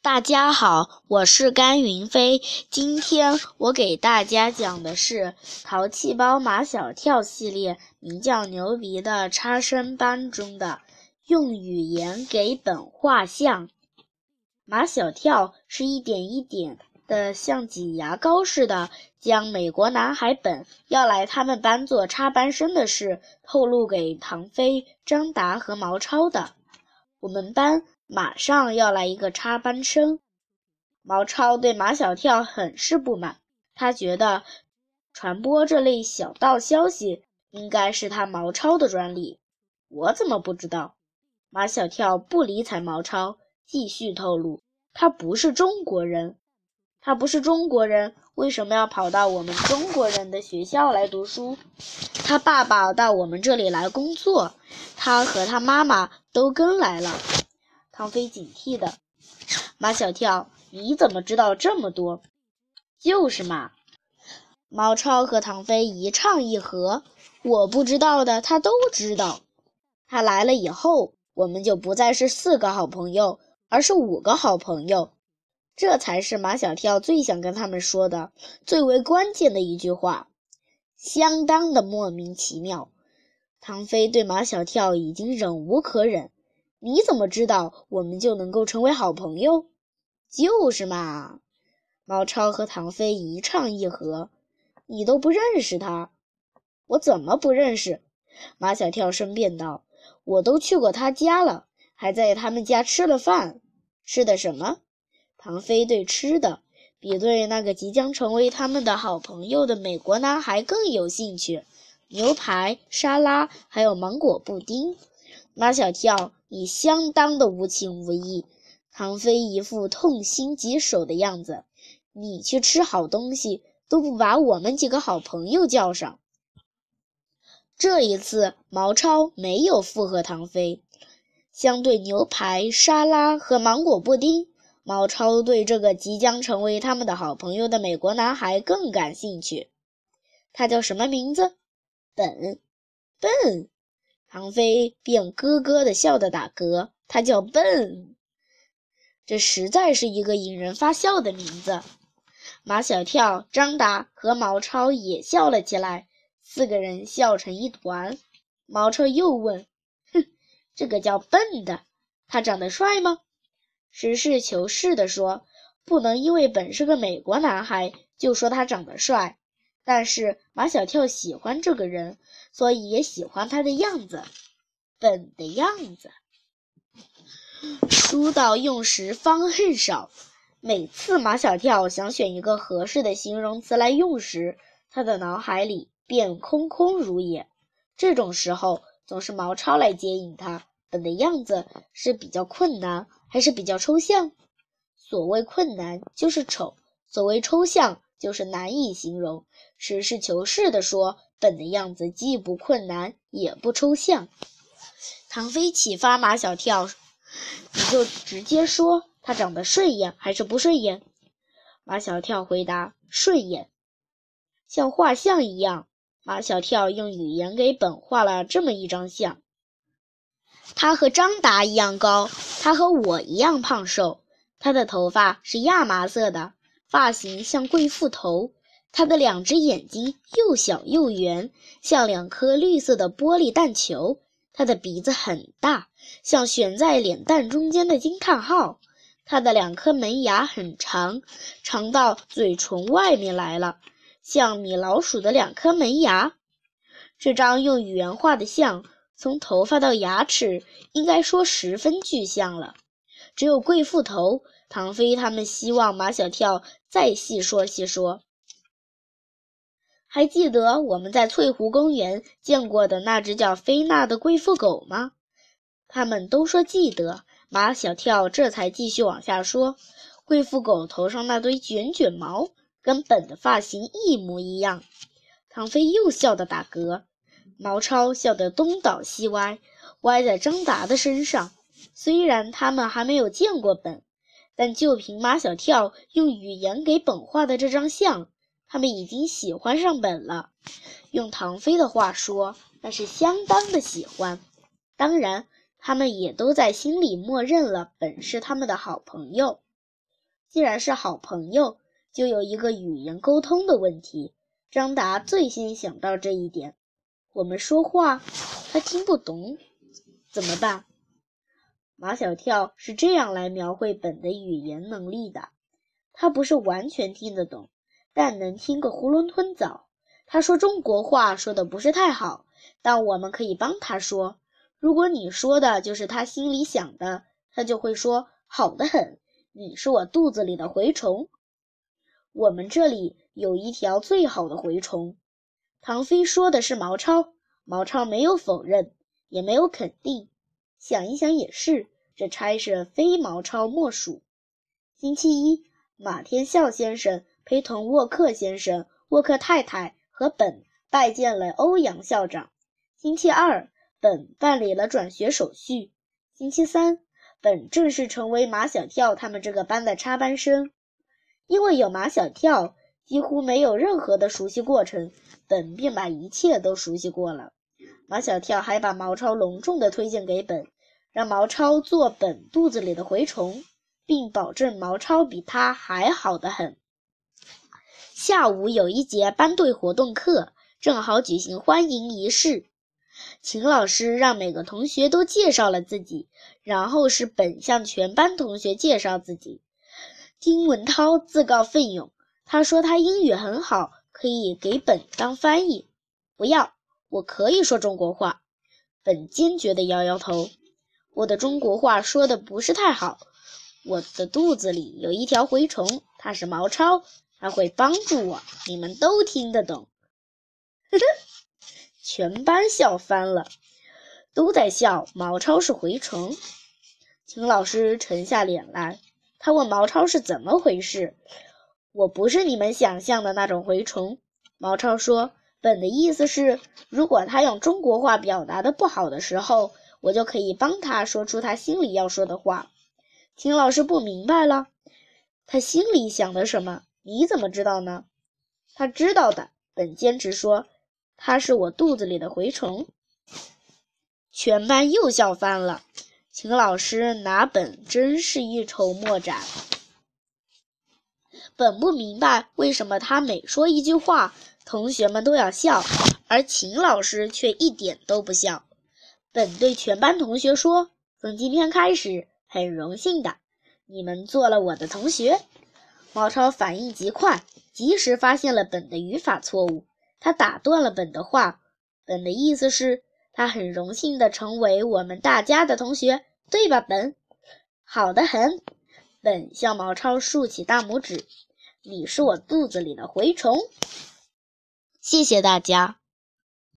大家好，我是甘云飞。今天我给大家讲的是《淘气包马小跳》系列名叫“牛鼻”的差生班中的“用语言给本画像”。马小跳是一点一点的，像挤牙膏似的，将美国男孩本要来他们班做插班生的事透露给唐飞、张达和毛超的。我们班。马上要来一个插班生，毛超对马小跳很是不满。他觉得传播这类小道消息应该是他毛超的专利。我怎么不知道？马小跳不理睬毛超，继续透露：他不是中国人。他不是中国人，为什么要跑到我们中国人的学校来读书？他爸爸到我们这里来工作，他和他妈妈都跟来了。唐飞警惕的，马小跳，你怎么知道这么多？就是嘛。毛超和唐飞一唱一和，我不知道的他都知道。他来了以后，我们就不再是四个好朋友，而是五个好朋友。这才是马小跳最想跟他们说的最为关键的一句话，相当的莫名其妙。唐飞对马小跳已经忍无可忍。你怎么知道我们就能够成为好朋友？就是嘛！毛超和唐飞一唱一和，你都不认识他，我怎么不认识？马小跳申辩道：“我都去过他家了，还在他们家吃了饭。吃的什么？”唐飞对吃的比对那个即将成为他们的好朋友的美国男孩更有兴趣：牛排、沙拉，还有芒果布丁。马小跳。你相当的无情无义，唐飞一副痛心疾首的样子。你去吃好东西都不把我们几个好朋友叫上。这一次，毛超没有附和唐飞。相对牛排、沙拉和芒果布丁，毛超对这个即将成为他们的好朋友的美国男孩更感兴趣。他叫什么名字？本，笨。唐飞便咯咯的笑的打嗝，他叫笨，这实在是一个引人发笑的名字。马小跳、张达和毛超也笑了起来，四个人笑成一团。毛超又问：“哼，这个叫笨的，他长得帅吗？”实事求是地说：“不能因为本是个美国男孩，就说他长得帅。”但是马小跳喜欢这个人，所以也喜欢他的样子，笨的样子。书到用时方恨少。每次马小跳想选一个合适的形容词来用时，他的脑海里便空空如也。这种时候，总是毛超来接应他。笨的样子是比较困难，还是比较抽象？所谓困难，就是丑；所谓抽象。就是难以形容。实事求是地说，本的样子既不困难，也不抽象。唐飞启发马小跳：“你就直接说他长得顺眼还是不顺眼？”马小跳回答：“顺眼，像画像一样。”马小跳用语言给本画了这么一张像：他和张达一样高，他和我一样胖瘦，他的头发是亚麻色的。发型像贵妇头，他的两只眼睛又小又圆，像两颗绿色的玻璃弹球。他的鼻子很大，像悬在脸蛋中间的惊叹号。他的两颗门牙很长，长到嘴唇外面来了，像米老鼠的两颗门牙。这张用语言画的像，从头发到牙齿，应该说十分具象了。只有贵妇头。唐飞他们希望马小跳再细说细说。还记得我们在翠湖公园见过的那只叫菲娜的贵妇狗吗？他们都说记得。马小跳这才继续往下说：贵妇狗头上那堆卷卷毛，跟本的发型一模一样。唐飞又笑得打嗝，毛超笑得东倒西歪，歪在张达的身上。虽然他们还没有见过本。但就凭马小跳用语言给本画的这张像，他们已经喜欢上本了。用唐飞的话说，那是相当的喜欢。当然，他们也都在心里默认了本是他们的好朋友。既然是好朋友，就有一个语言沟通的问题。张达最先想到这一点。我们说话，他听不懂，怎么办？马小跳是这样来描绘本的语言能力的：他不是完全听得懂，但能听个囫囵吞枣。他说中国话说的不是太好，但我们可以帮他说。如果你说的就是他心里想的，他就会说好的很。你是我肚子里的蛔虫。我们这里有一条最好的蛔虫。唐飞说的是毛超，毛超没有否认，也没有肯定。想一想也是，这差事非毛超莫属。星期一，马天笑先生陪同沃克先生、沃克太太和本拜见了欧阳校长。星期二，本办理了转学手续。星期三。本正式成为马小跳他们这个班的插班生，因为有马小跳，几乎没有任何的熟悉过程，本便把一切都熟悉过了。马小跳还把毛超隆重地推荐给本，让毛超做本肚子里的蛔虫，并保证毛超比他还好得很。下午有一节班队活动课，正好举行欢迎仪式。秦老师让每个同学都介绍了自己，然后是本向全班同学介绍自己。丁文涛自告奋勇，他说他英语很好，可以给本当翻译。不要，我可以说中国话。本坚决地摇摇头，我的中国话说的不是太好。我的肚子里有一条蛔虫，它是毛超，它会帮助我。你们都听得懂。呵呵。全班笑翻了，都在笑毛超是蛔虫。秦老师沉下脸来，他问毛超是怎么回事。我不是你们想象的那种蛔虫。毛超说：“本的意思是，如果他用中国话表达的不好的时候，我就可以帮他说出他心里要说的话。”秦老师不明白了，他心里想的什么？你怎么知道呢？他知道的。本坚持说。他是我肚子里的蛔虫，全班又笑翻了。秦老师拿本真是一筹莫展。本不明白为什么他每说一句话，同学们都要笑，而秦老师却一点都不笑。本对全班同学说：“从今天开始，很荣幸的，你们做了我的同学。”毛超反应极快，及时发现了本的语法错误。他打断了本的话，本的意思是，他很荣幸的成为我们大家的同学，对吧？本，好的很。本向毛超竖起大拇指，你是我肚子里的蛔虫。谢谢大家。